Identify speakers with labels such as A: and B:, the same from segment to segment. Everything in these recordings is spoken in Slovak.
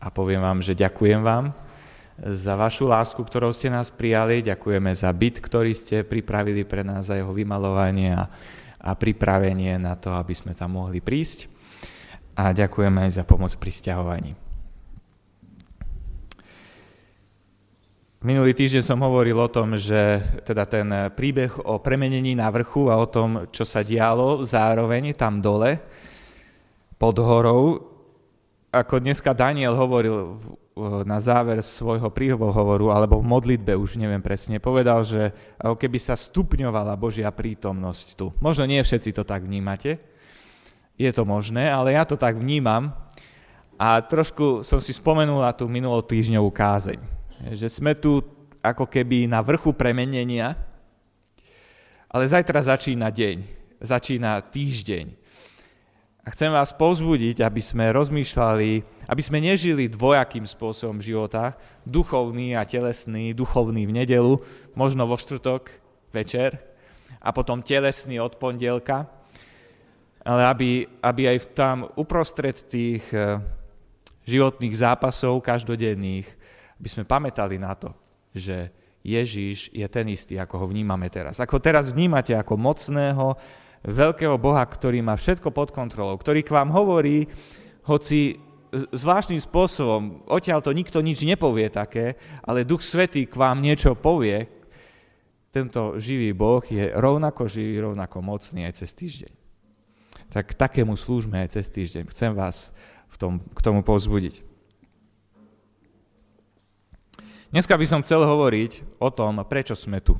A: a poviem vám, že ďakujem vám za vašu lásku, ktorou ste nás prijali, ďakujeme za byt, ktorý ste pripravili pre nás, za jeho vymalovanie a, a pripravenie na to, aby sme tam mohli prísť. A ďakujeme aj za pomoc pri stiahovaní. Minulý týždeň som hovoril o tom, že teda ten príbeh o premenení na vrchu a o tom, čo sa dialo zároveň tam dole, pod horou, ako dneska Daniel hovoril na záver svojho príhovoru, alebo v modlitbe, už neviem presne, povedal, že ako keby sa stupňovala Božia prítomnosť tu. Možno nie všetci to tak vnímate, je to možné, ale ja to tak vnímam a trošku som si spomenul na tú minulú týždňovú kázeň že sme tu ako keby na vrchu premenenia, ale zajtra začína deň, začína týždeň. A chcem vás povzbudiť, aby sme rozmýšľali, aby sme nežili dvojakým spôsobom života, duchovný a telesný, duchovný v nedelu, možno vo štvrtok večer a potom telesný od pondelka, ale aby, aby aj tam uprostred tých eh, životných zápasov každodenných by sme pamätali na to, že Ježíš je ten istý, ako ho vnímame teraz. Ako teraz vnímate ako mocného, veľkého Boha, ktorý má všetko pod kontrolou, ktorý k vám hovorí, hoci zvláštnym spôsobom, odtiaľ to nikto nič nepovie také, ale Duch Svetý k vám niečo povie, tento živý Boh je rovnako živý, rovnako mocný aj cez týždeň. Tak takému slúžme aj cez týždeň. Chcem vás v tom, k tomu povzbudiť. Dneska by som chcel hovoriť o tom, prečo sme tu.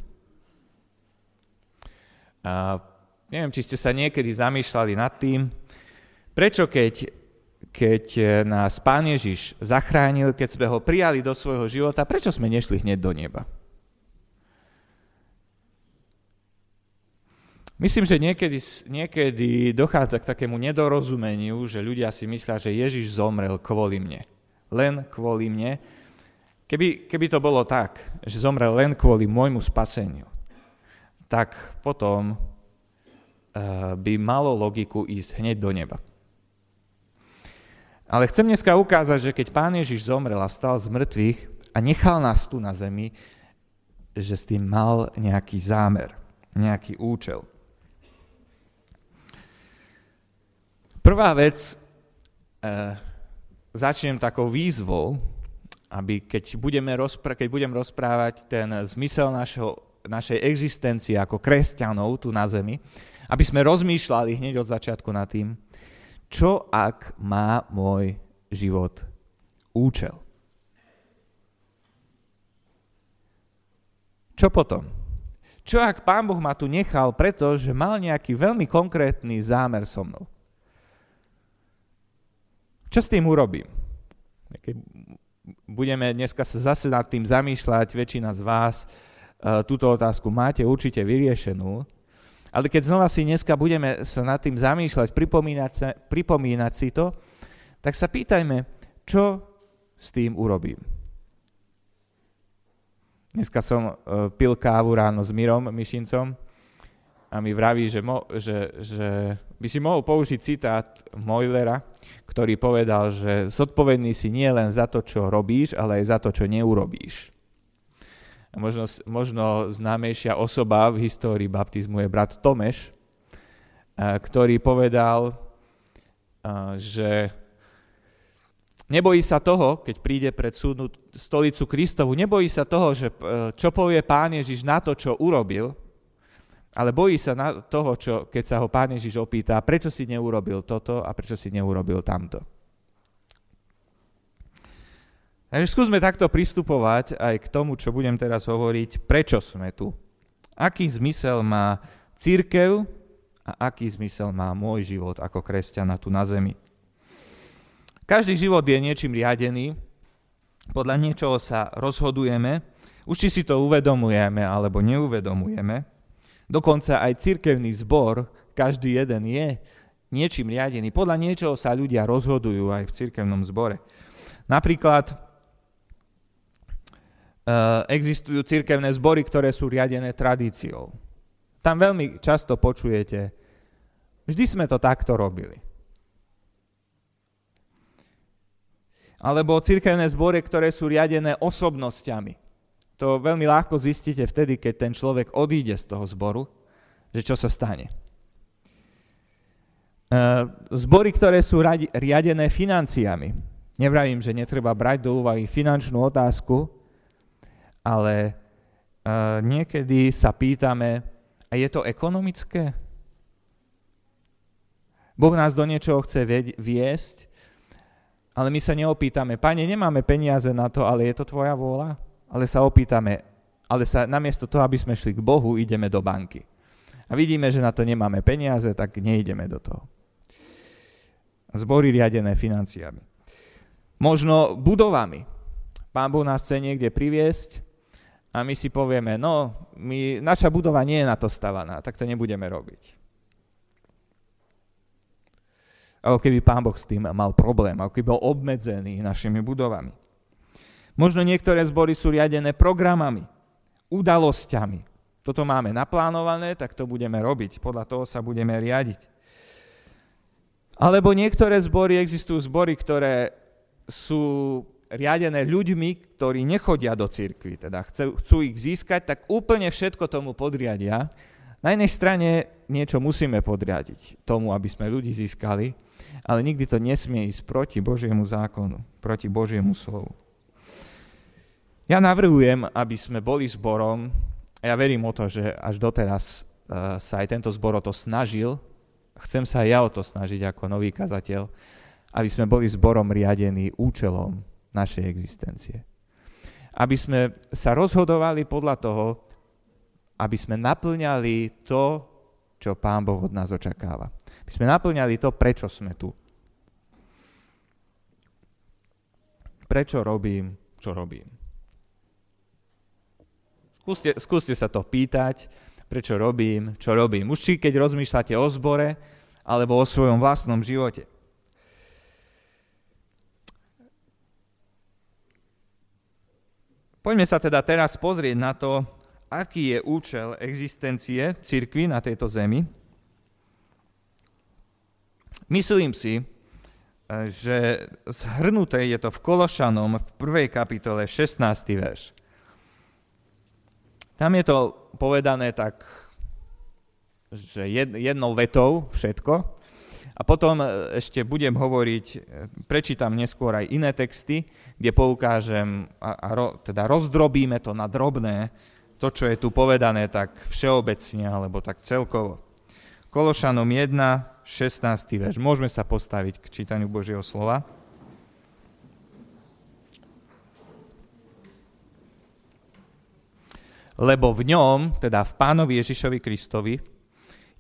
A: Neviem, či ste sa niekedy zamýšľali nad tým, prečo keď, keď nás Pán Ježiš zachránil, keď sme ho prijali do svojho života, prečo sme nešli hneď do neba? Myslím, že niekedy, niekedy dochádza k takému nedorozumeniu, že ľudia si myslia, že Ježiš zomrel kvôli mne. Len kvôli mne Keby, keby to bolo tak, že zomrel len kvôli môjmu spaseniu, tak potom by malo logiku ísť hneď do neba. Ale chcem dneska ukázať, že keď Pán Ježiš zomrel a vstal z mŕtvych a nechal nás tu na zemi, že s tým mal nejaký zámer, nejaký účel. Prvá vec, uh, začnem takou výzvou, aby keď, budeme rozpr- keď budem rozprávať ten zmysel našeho, našej existencie ako kresťanov tu na zemi, aby sme rozmýšľali hneď od začiatku nad tým, čo ak má môj život účel. Čo potom? Čo ak Pán Boh ma tu nechal, pretože mal nejaký veľmi konkrétny zámer so mnou? Čo s tým urobím? budeme dneska sa zase nad tým zamýšľať, väčšina z vás túto otázku máte určite vyriešenú, ale keď znova si dneska budeme sa nad tým zamýšľať, pripomínať, sa, pripomínať si to, tak sa pýtajme, čo s tým urobím. Dneska som uh, pil kávu ráno s Mirom Mišincom a mi vraví, že, mo, že, že by si mohol použiť citát Moilera, ktorý povedal, že zodpovedný si nie len za to, čo robíš, ale aj za to, čo neurobíš. Možno, možno známejšia osoba v histórii baptizmu je brat Tomeš, ktorý povedal, že nebojí sa toho, keď príde pred súdnu stolicu Kristovu, nebojí sa toho, že čo povie Pán Ježiš na to, čo urobil, ale bojí sa na toho, čo, keď sa ho Pán Ježiš opýta, prečo si neurobil toto a prečo si neurobil tamto. Takže skúsme takto pristupovať aj k tomu, čo budem teraz hovoriť, prečo sme tu. Aký zmysel má církev a aký zmysel má môj život ako kresťana tu na zemi. Každý život je niečím riadený, podľa niečoho sa rozhodujeme, už či si to uvedomujeme alebo neuvedomujeme, Dokonca aj cirkevný zbor, každý jeden je niečím riadený. Podľa niečoho sa ľudia rozhodujú aj v cirkevnom zbore. Napríklad existujú cirkevné zbory, ktoré sú riadené tradíciou. Tam veľmi často počujete, vždy sme to takto robili. Alebo cirkevné zbory, ktoré sú riadené osobnosťami. To veľmi ľahko zistíte vtedy, keď ten človek odíde z toho zboru, že čo sa stane. E, zbory, ktoré sú riadené financiami. Nevravím, že netreba brať do úvahy finančnú otázku, ale e, niekedy sa pýtame, a je to ekonomické? Boh nás do niečoho chce viesť, ale my sa neopýtame, pane, nemáme peniaze na to, ale je to tvoja vôľa? Ale sa opýtame, ale sa namiesto toho, aby sme šli k Bohu, ideme do banky. A vidíme, že na to nemáme peniaze, tak neideme do toho. Zbory riadené financiami. Možno budovami. Pán Boh nás chce niekde priviesť a my si povieme, no, my, naša budova nie je na to stavaná, tak to nebudeme robiť. Ako keby pán Boh s tým mal problém, ako keby bol obmedzený našimi budovami. Možno niektoré zbory sú riadené programami, udalosťami. Toto máme naplánované, tak to budeme robiť. Podľa toho sa budeme riadiť. Alebo niektoré zbory, existujú zbory, ktoré sú riadené ľuďmi, ktorí nechodia do cirkvi, teda chcú, chcú ich získať, tak úplne všetko tomu podriadia. Na jednej strane niečo musíme podriadiť tomu, aby sme ľudí získali, ale nikdy to nesmie ísť proti Božiemu zákonu, proti Božiemu slovu. Ja navrhujem, aby sme boli zborom, a ja verím o to, že až doteraz uh, sa aj tento zbor o to snažil, chcem sa aj ja o to snažiť ako nový kazateľ, aby sme boli zborom riadení účelom našej existencie. Aby sme sa rozhodovali podľa toho, aby sme naplňali to, čo Pán Boh od nás očakáva. My sme naplňali to, prečo sme tu. Prečo robím, čo robím. Skúste, skúste sa to pýtať, prečo robím, čo robím. Už či keď rozmýšľate o zbore, alebo o svojom vlastnom živote. Poďme sa teda teraz pozrieť na to, aký je účel existencie cirkvy na tejto zemi. Myslím si, e, že zhrnuté je to v Kološanom v prvej kapitole 16. verš. Tam je to povedané tak, že jednou vetou všetko. A potom e, ešte budem hovoriť, e, prečítam neskôr aj iné texty, kde poukážem a, a ro, teda rozdrobíme to na drobné, to, čo je tu povedané tak všeobecne alebo tak celkovo. Kološanom 1, 16. verš. Môžeme sa postaviť k čítaniu Božieho slova. Lebo v ňom, teda v Pánovi Ježišovi Kristovi,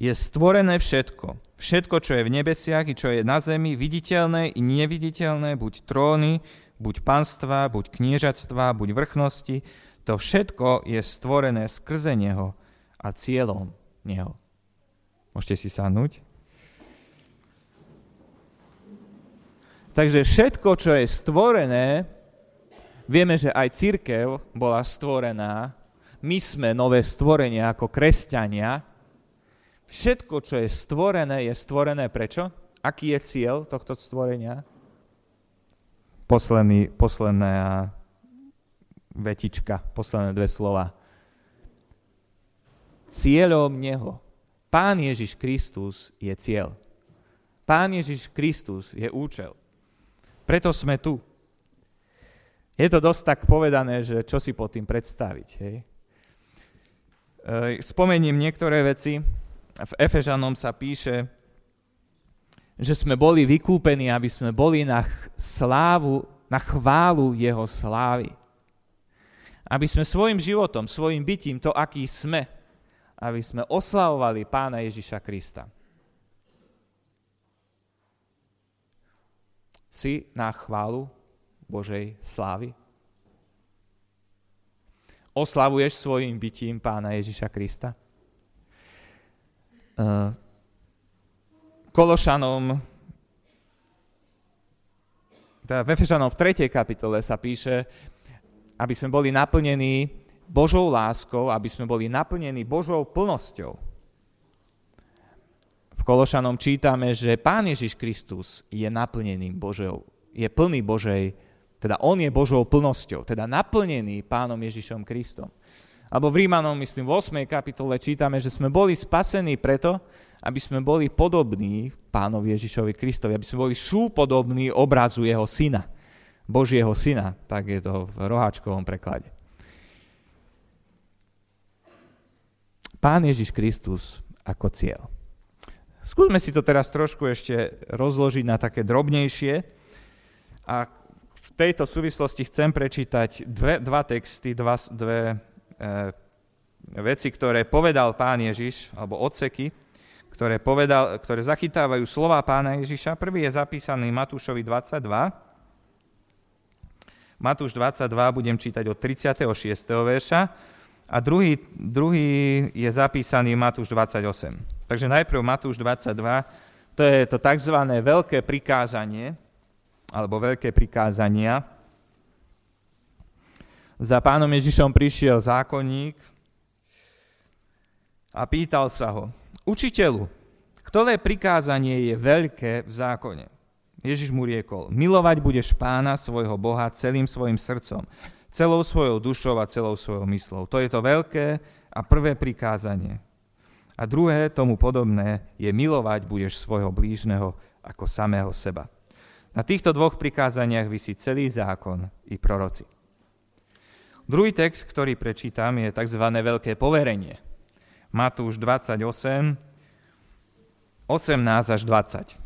A: je stvorené všetko. Všetko, čo je v nebesiach i čo je na zemi, viditeľné i neviditeľné, buď tróny, buď panstva, buď kniežatstva, buď vrchnosti, to všetko je stvorené skrze Neho a cieľom Neho. Môžete si sadnúť? Takže všetko, čo je stvorené, vieme, že aj církev bola stvorená, my sme nové stvorenia ako kresťania, všetko, čo je stvorené, je stvorené prečo? Aký je cieľ tohto stvorenia? Posledný, posledná vetička, posledné dve slova. Cieľom Neho. Pán Ježiš Kristus je cieľ. Pán Ježiš Kristus je účel. Preto sme tu. Je to dosť tak povedané, že čo si pod tým predstaviť. Hej? E, spomeniem niektoré veci. V Efežanom sa píše, že sme boli vykúpení, aby sme boli na slávu, na chválu Jeho slávy aby sme svojim životom, svojim bytím, to, aký sme, aby sme oslavovali Pána Ježiša Krista. Si na chválu Božej slávy? Oslavuješ svojim bytím Pána Ježiša Krista? Uh, Kološanom, teda v Efešanom v 3. kapitole sa píše, aby sme boli naplnení Božou láskou, aby sme boli naplnení Božou plnosťou. V Kološanom čítame, že Pán Ježiš Kristus je naplnený Božou, je plný Božej Teda on je Božou plnosťou, teda naplnený pánom Ježišom Kristom. Alebo v Rímanom, myslím, v 8. kapitole čítame, že sme boli spasení preto, aby sme boli podobní pánovi Ježišovi Kristovi, aby sme boli súpodobní obrazu jeho syna, Božieho syna, tak je to v roháčkovom preklade. Pán Ježiš Kristus ako cieľ. Skúsme si to teraz trošku ešte rozložiť na také drobnejšie. A v tejto súvislosti chcem prečítať dve, dva texty, dva, dve veci, ktoré povedal pán Ježiš, alebo odseky, ktoré, povedal, ktoré zachytávajú slova pána Ježiša. Prvý je zapísaný Matúšovi 22. Matúš 22 budem čítať od 36. verša a druhý, druhý je zapísaný Matúš 28. Takže najprv Matúš 22, to je to tzv. veľké prikázanie, alebo veľké prikázania. Za pánom Ježišom prišiel zákonník a pýtal sa ho, učiteľu, ktoré prikázanie je veľké v zákone? Ježiš mu riekol, milovať budeš pána svojho Boha celým svojim srdcom, celou svojou dušou a celou svojou myslou. To je to veľké a prvé prikázanie. A druhé, tomu podobné, je milovať budeš svojho blížneho ako samého seba. Na týchto dvoch prikázaniach vysí celý zákon i proroci. Druhý text, ktorý prečítam, je tzv. veľké poverenie. Matúš 28, 18 až 20.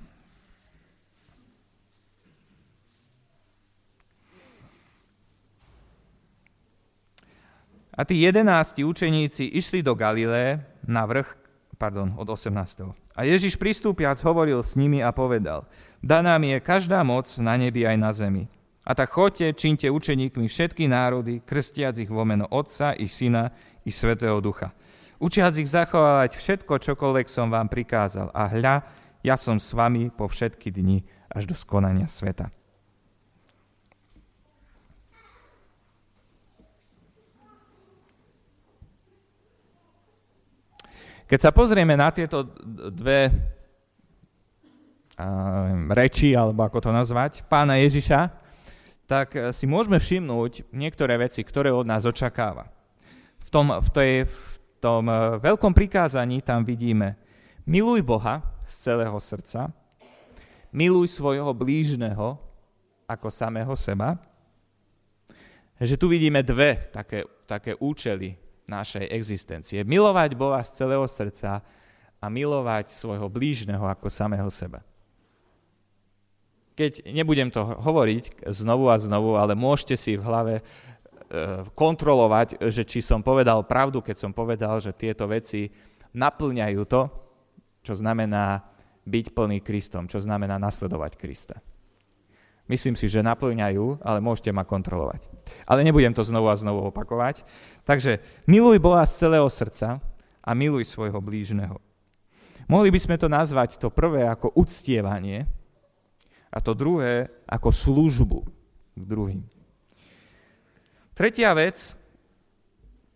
A: A tí jedenácti učeníci išli do Galilé na vrch, pardon, od 18. A Ježiš pristúpiac hovoril s nimi a povedal, daná mi je každá moc na nebi aj na zemi. A tak chodte, činte učeníkmi všetky národy, krstiac ich vo meno Otca i Syna i Svetého Ducha. Učiac ich zachovávať všetko, čokoľvek som vám prikázal. A hľa, ja som s vami po všetky dni až do skonania sveta. Keď sa pozrieme na tieto dve reči, alebo ako to nazvať, pána Ježiša, tak e, si môžeme všimnúť niektoré veci, ktoré od nás očakáva. V tom, v tej, v tom e, veľkom prikázaní tam vidíme miluj Boha z celého srdca, miluj svojho blížneho ako samého seba. Že tu vidíme dve také, také účely našej existencie. Milovať Boha z celého srdca a milovať svojho blížneho ako samého seba. Keď nebudem to hovoriť znovu a znovu, ale môžete si v hlave e, kontrolovať, že či som povedal pravdu, keď som povedal, že tieto veci naplňajú to, čo znamená byť plný Kristom, čo znamená nasledovať Krista. Myslím si, že naplňajú, ale môžete ma kontrolovať. Ale nebudem to znovu a znovu opakovať. Takže miluj Boha z celého srdca a miluj svojho blížneho. Mohli by sme to nazvať to prvé ako uctievanie a to druhé ako službu k druhým. Tretia vec,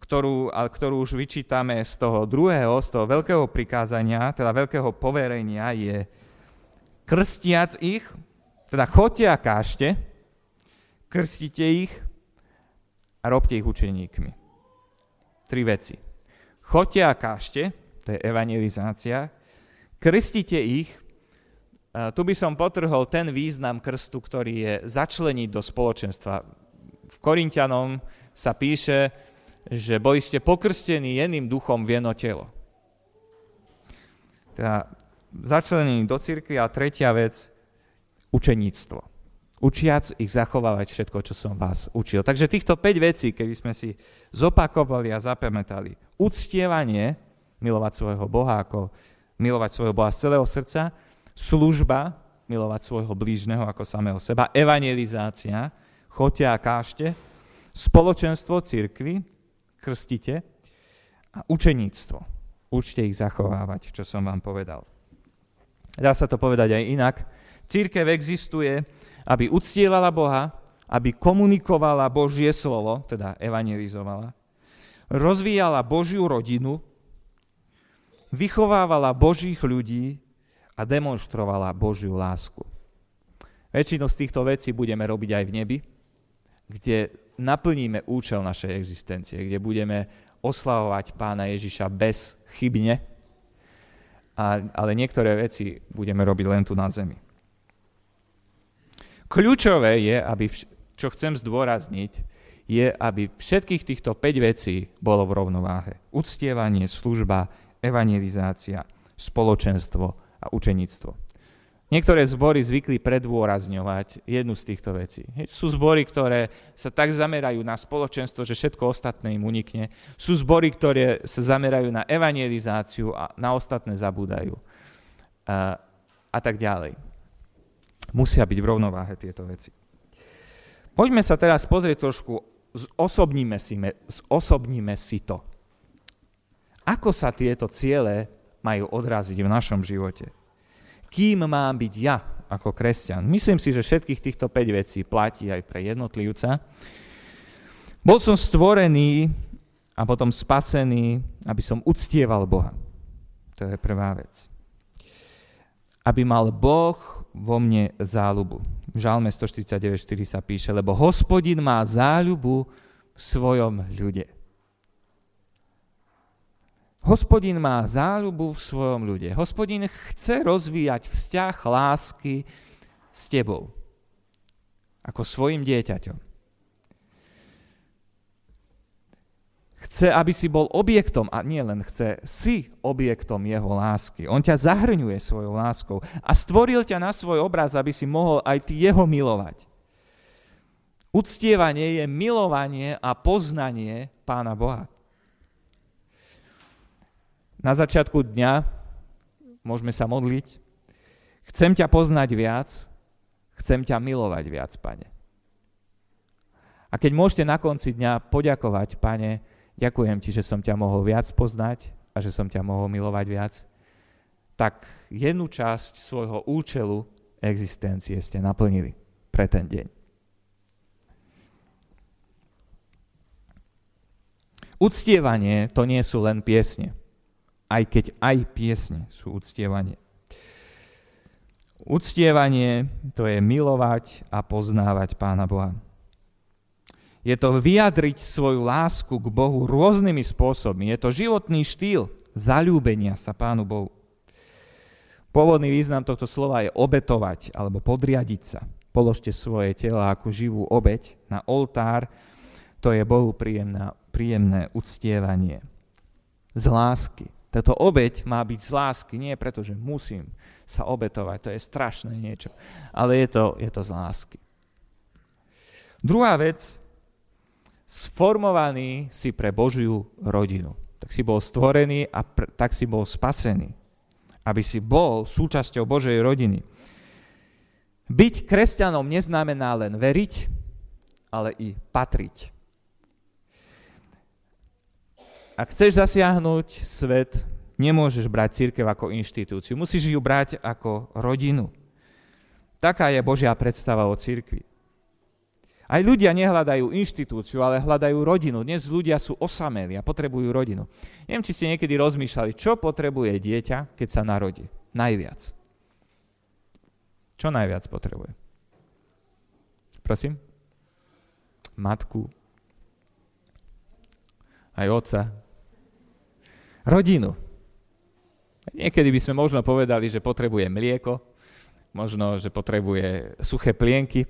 A: ktorú, ktorú už vyčítame z toho druhého, z toho veľkého prikázania, teda veľkého poverenia, je krstiac ich, teda chodte a kážte, krstite ich a robte ich učeníkmi. Tri veci. Chodte a kážte, to je evangelizácia, krstite ich, tu by som potrhol ten význam krstu, ktorý je začleniť do spoločenstva. V Korintianom sa píše, že boli ste pokrstení jedným duchom v jedno telo. Teda začlenení do cirkvi a tretia vec, učeníctvo. Učiac ich zachovávať všetko, čo som vás učil. Takže týchto 5 vecí, keby sme si zopakovali a zapamätali. Uctievanie, milovať svojho Boha ako milovať svojho Boha z celého srdca, služba, milovať svojho blížneho ako samého seba, evangelizácia, choďte a kážte, spoločenstvo cirkvy, krstite a učeníctvo. Učte ich zachovávať, čo som vám povedal. Dá sa to povedať aj inak. Církev existuje, aby uctievala Boha, aby komunikovala Božie slovo, teda evangelizovala, rozvíjala Božiu rodinu, vychovávala Božích ľudí a demonstrovala Božiu lásku. Väčšinu z týchto vecí budeme robiť aj v nebi, kde naplníme účel našej existencie, kde budeme oslavovať pána Ježiša bez chybne, ale niektoré veci budeme robiť len tu na zemi. Kľúčové je, aby, vš- čo chcem zdôrazniť, je, aby všetkých týchto 5 vecí bolo v rovnováhe. Uctievanie, služba, evangelizácia, spoločenstvo a učenictvo. Niektoré zbory zvykli predôrazňovať jednu z týchto vecí. Sú zbory, ktoré sa tak zamerajú na spoločenstvo, že všetko ostatné im unikne. Sú zbory, ktoré sa zamerajú na evangelizáciu a na ostatné zabúdajú. A, a tak ďalej. Musia byť v rovnováhe tieto veci. Poďme sa teraz pozrieť trošku, zosobníme si, zosobníme si to. Ako sa tieto ciele majú odraziť v našom živote? kým mám byť ja ako kresťan. Myslím si, že všetkých týchto 5 vecí platí aj pre jednotlivca. Bol som stvorený a potom spasený, aby som uctieval Boha. To je prvá vec. Aby mal Boh vo mne záľubu. V Žalme 149.4 sa píše, lebo hospodin má záľubu v svojom ľude. Hospodin má záľubu v svojom ľude. Hospodin chce rozvíjať vzťah lásky s tebou. Ako svojim dieťaťom. Chce, aby si bol objektom, a nie len chce, si objektom jeho lásky. On ťa zahrňuje svojou láskou a stvoril ťa na svoj obraz, aby si mohol aj ty jeho milovať. Uctievanie je milovanie a poznanie Pána Boha. Na začiatku dňa môžeme sa modliť. Chcem ťa poznať viac, chcem ťa milovať viac, pane. A keď môžete na konci dňa poďakovať, pane, ďakujem ti, že som ťa mohol viac poznať a že som ťa mohol milovať viac, tak jednu časť svojho účelu existencie ste naplnili pre ten deň. Uctievanie to nie sú len piesne aj keď aj piesne sú uctievanie. Uctievanie to je milovať a poznávať Pána Boha. Je to vyjadriť svoju lásku k Bohu rôznymi spôsobmi. Je to životný štýl zalúbenia sa Pánu Bohu. Pôvodný význam tohto slova je obetovať alebo podriadiť sa. Položte svoje tela ako živú obeť na oltár. To je Bohu príjemné, príjemné uctievanie. Z lásky. Táto obeď má byť z lásky, nie preto, že musím sa obetovať, to je strašné niečo, ale je to, je to z lásky. Druhá vec, sformovaný si pre Božiu rodinu. Tak si bol stvorený a pr- tak si bol spasený. Aby si bol súčasťou Božej rodiny. Byť kresťanom neznamená len veriť, ale i patriť. Ak chceš zasiahnuť svet, nemôžeš brať církev ako inštitúciu. Musíš ju brať ako rodinu. Taká je Božia predstava o církvi. Aj ľudia nehľadajú inštitúciu, ale hľadajú rodinu. Dnes ľudia sú osamelí a potrebujú rodinu. Neviem, či ste niekedy rozmýšľali, čo potrebuje dieťa, keď sa narodí. Najviac. Čo najviac potrebuje? Prosím? Matku. Aj otca. Rodinu. Niekedy by sme možno povedali, že potrebuje mlieko, možno, že potrebuje suché plienky,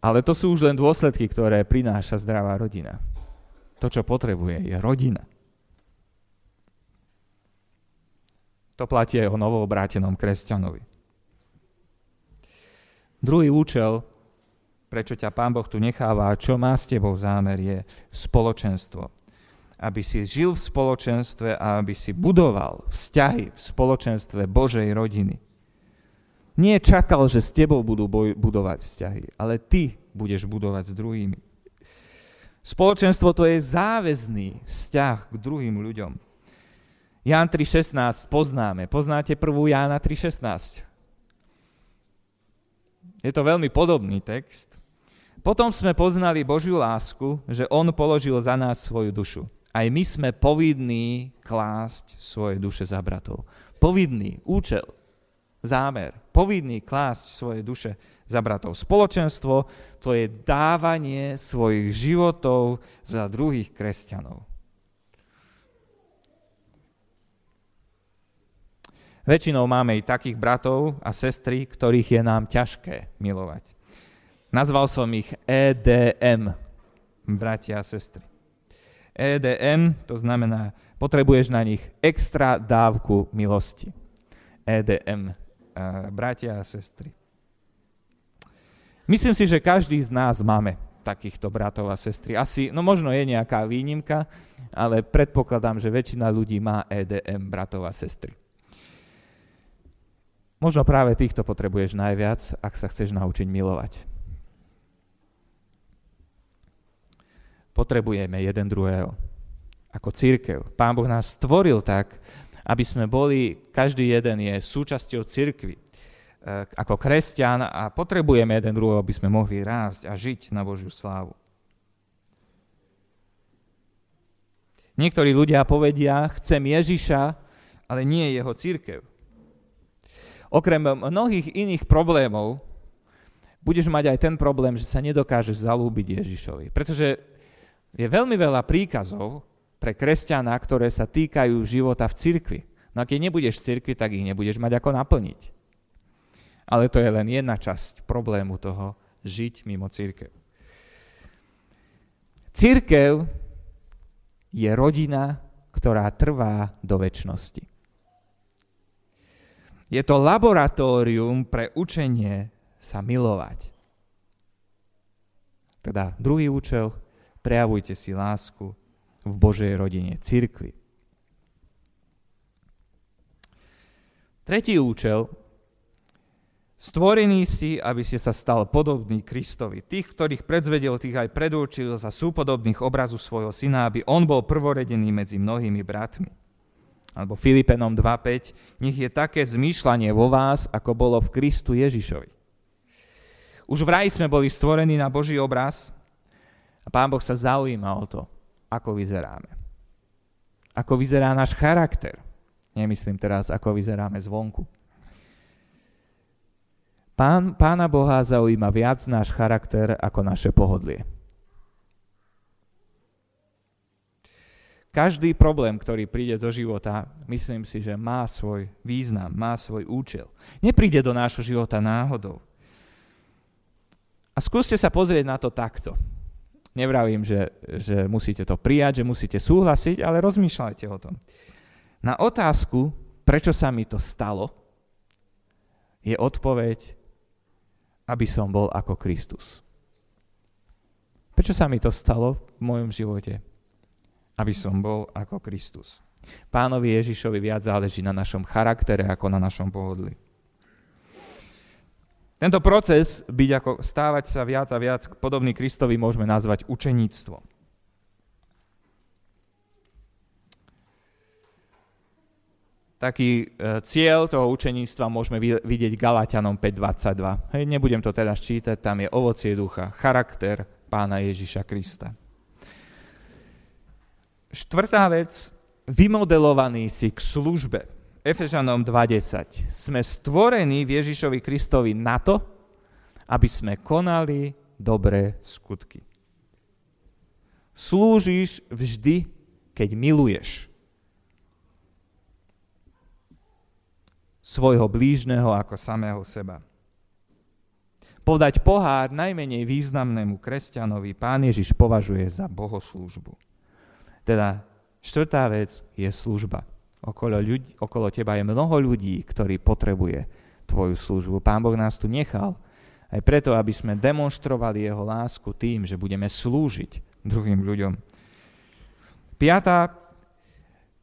A: ale to sú už len dôsledky, ktoré prináša zdravá rodina. To, čo potrebuje, je rodina. To platí aj o novoobrátenom kresťanovi. Druhý účel, prečo ťa Pán Boh tu necháva, čo má s tebou zámer, je spoločenstvo aby si žil v spoločenstve a aby si budoval vzťahy v spoločenstve Božej rodiny. Nie čakal, že s tebou budú budovať vzťahy, ale ty budeš budovať s druhými. Spoločenstvo to je záväzný vzťah k druhým ľuďom. Ján 3.16 poznáme. Poznáte prvú Jána 3.16? Je to veľmi podobný text. Potom sme poznali Božiu lásku, že On položil za nás svoju dušu aj my sme povinní klásť svoje duše za bratov. Povinný účel, zámer, povinný klásť svoje duše za bratov. Spoločenstvo to je dávanie svojich životov za druhých kresťanov. Väčšinou máme i takých bratov a sestry, ktorých je nám ťažké milovať. Nazval som ich EDM, bratia a sestry. EDM to znamená, potrebuješ na nich extra dávku milosti. EDM, bratia a sestry. Myslím si, že každý z nás máme takýchto bratov a sestry. Asi, no možno je nejaká výnimka, ale predpokladám, že väčšina ľudí má EDM, bratov a sestry. Možno práve týchto potrebuješ najviac, ak sa chceš naučiť milovať. Potrebujeme jeden druhého. Ako církev. Pán Boh nás stvoril tak, aby sme boli, každý jeden je súčasťou církvy. E, ako kresťan a potrebujeme jeden druhého, aby sme mohli rásť a žiť na Božiu slávu. Niektorí ľudia povedia, chcem Ježiša, ale nie jeho církev okrem mnohých iných problémov, budeš mať aj ten problém, že sa nedokážeš zalúbiť Ježišovi. Pretože je veľmi veľa príkazov pre kresťana, ktoré sa týkajú života v cirkvi. No a keď nebudeš v cirkvi, tak ich nebudeš mať ako naplniť. Ale to je len jedna časť problému toho žiť mimo církev. Církev je rodina, ktorá trvá do väčšnosti. Je to laboratórium pre učenie sa milovať. Teda druhý účel, prejavujte si lásku v Božej rodine, cirkvi. Tretí účel, stvorený si, aby si sa stal podobný Kristovi. Tých, ktorých predzvedel, tých aj predurčil za súpodobných obrazu svojho syna, aby on bol prvoredený medzi mnohými bratmi alebo Filipenom 2.5, nech je také zmýšľanie vo vás, ako bolo v Kristu Ježišovi. Už v raji sme boli stvorení na Boží obraz a Pán Boh sa zaujíma o to, ako vyzeráme. Ako vyzerá náš charakter. Nemyslím teraz, ako vyzeráme zvonku. Pán, pána Boha zaujíma viac náš charakter ako naše pohodlie. Každý problém, ktorý príde do života, myslím si, že má svoj význam, má svoj účel. Nepríde do nášho života náhodou. A skúste sa pozrieť na to takto. Nevravím, že, že musíte to prijať, že musíte súhlasiť, ale rozmýšľajte o tom. Na otázku, prečo sa mi to stalo, je odpoveď, aby som bol ako Kristus. Prečo sa mi to stalo v mojom živote? aby som bol ako Kristus. Pánovi Ježišovi viac záleží na našom charaktere ako na našom pohodli. Tento proces, byť ako, stávať sa viac a viac podobný Kristovi, môžeme nazvať učeníctvo. Taký e, cieľ toho učeníctva môžeme vidieť Galatianom 5.22. Hej, nebudem to teraz čítať, tam je ovocie ducha, charakter pána Ježiša Krista. Štvrtá vec, vymodelovaný si k službe. Efežanom 2.10. Sme stvorení v Ježišovi Kristovi na to, aby sme konali dobré skutky. Slúžiš vždy, keď miluješ svojho blížneho ako samého seba. Podať pohár najmenej významnému kresťanovi pán Ježiš považuje za bohoslúžbu. Teda štvrtá vec je služba. Okolo, ľudí, okolo teba je mnoho ľudí, ktorí potrebuje tvoju službu. Pán Boh nás tu nechal aj preto, aby sme demonstrovali Jeho lásku tým, že budeme slúžiť druhým ľuďom. Piatá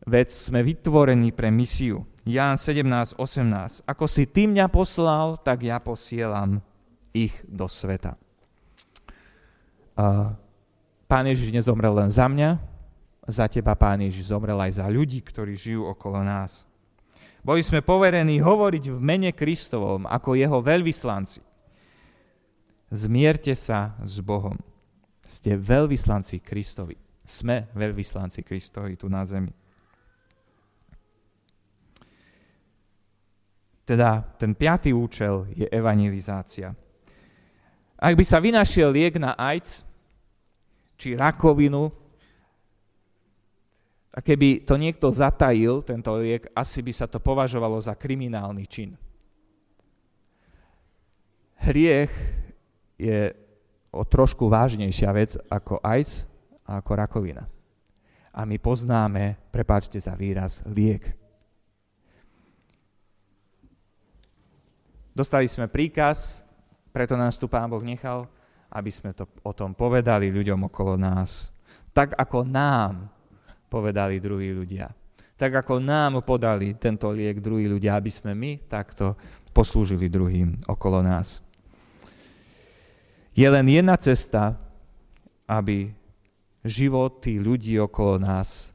A: vec, sme vytvorení pre misiu. Ján 17, 18. Ako si ty mňa poslal, tak ja posielam ich do sveta. Pán Ježiš nezomrel len za mňa, za teba, Pán Ježiš, zomrel aj za ľudí, ktorí žijú okolo nás. Boli sme poverení hovoriť v mene Kristovom ako jeho veľvyslanci. Zmierte sa s Bohom. Ste veľvyslanci Kristovi. Sme veľvyslanci Kristovi tu na zemi. Teda ten piatý účel je evangelizácia. Ak by sa vynašiel liek na AIDS, či rakovinu, a keby to niekto zatajil, tento liek, asi by sa to považovalo za kriminálny čin. Hriech je o trošku vážnejšia vec ako AIDS a ako rakovina. A my poznáme, prepáčte za výraz, liek. Dostali sme príkaz, preto nás tu Pán Boh nechal, aby sme to o tom povedali ľuďom okolo nás. Tak ako nám povedali druhí ľudia. Tak ako nám podali tento liek druhí ľudia, aby sme my takto poslúžili druhým okolo nás. Je len jedna cesta, aby životy ľudí okolo nás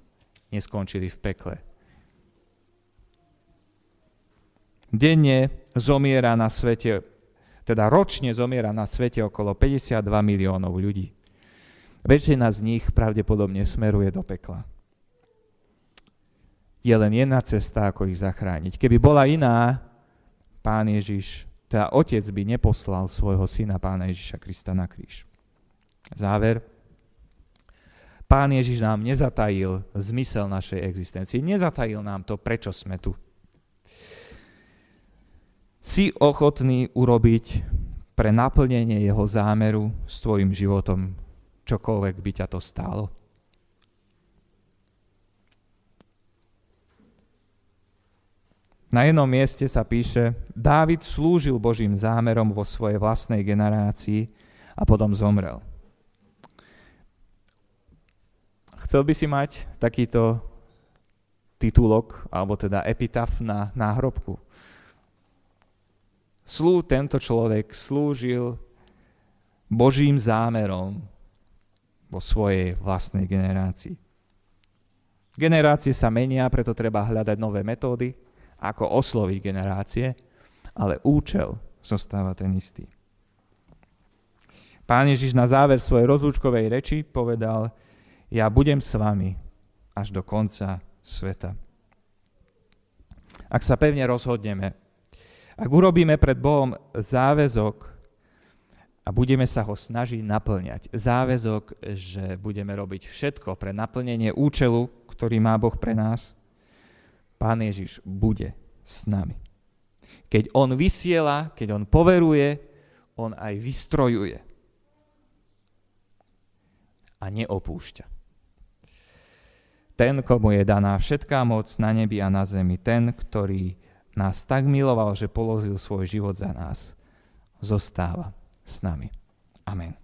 A: neskončili v pekle. Denne zomiera na svete, teda ročne zomiera na svete okolo 52 miliónov ľudí. Väčšina z nich pravdepodobne smeruje do pekla je len jedna cesta, ako ich zachrániť. Keby bola iná, pán Ježiš, teda otec by neposlal svojho syna pána Ježiša Krista na kríž. Záver. Pán Ježiš nám nezatajil zmysel našej existencie. Nezatajil nám to, prečo sme tu. Si ochotný urobiť pre naplnenie jeho zámeru s tvojim životom čokoľvek by ťa to stálo? Na jednom mieste sa píše, Dávid slúžil Božím zámerom vo svojej vlastnej generácii a potom zomrel. Chcel by si mať takýto titulok, alebo teda epitaf na náhrobku. Slú, tento človek slúžil Božím zámerom vo svojej vlastnej generácii. Generácie sa menia, preto treba hľadať nové metódy, ako osloviť generácie, ale účel zostáva ten istý. Pán Ježiš na záver svojej rozlúčkovej reči povedal, ja budem s vami až do konca sveta. Ak sa pevne rozhodneme, ak urobíme pred Bohom záväzok a budeme sa ho snažiť naplňať, záväzok, že budeme robiť všetko pre naplnenie účelu, ktorý má Boh pre nás, Pán Ježiš bude s nami. Keď On vysiela, keď On poveruje, On aj vystrojuje. A neopúšťa. Ten, komu je daná všetká moc na nebi a na zemi, ten, ktorý nás tak miloval, že položil svoj život za nás, zostáva s nami. Amen.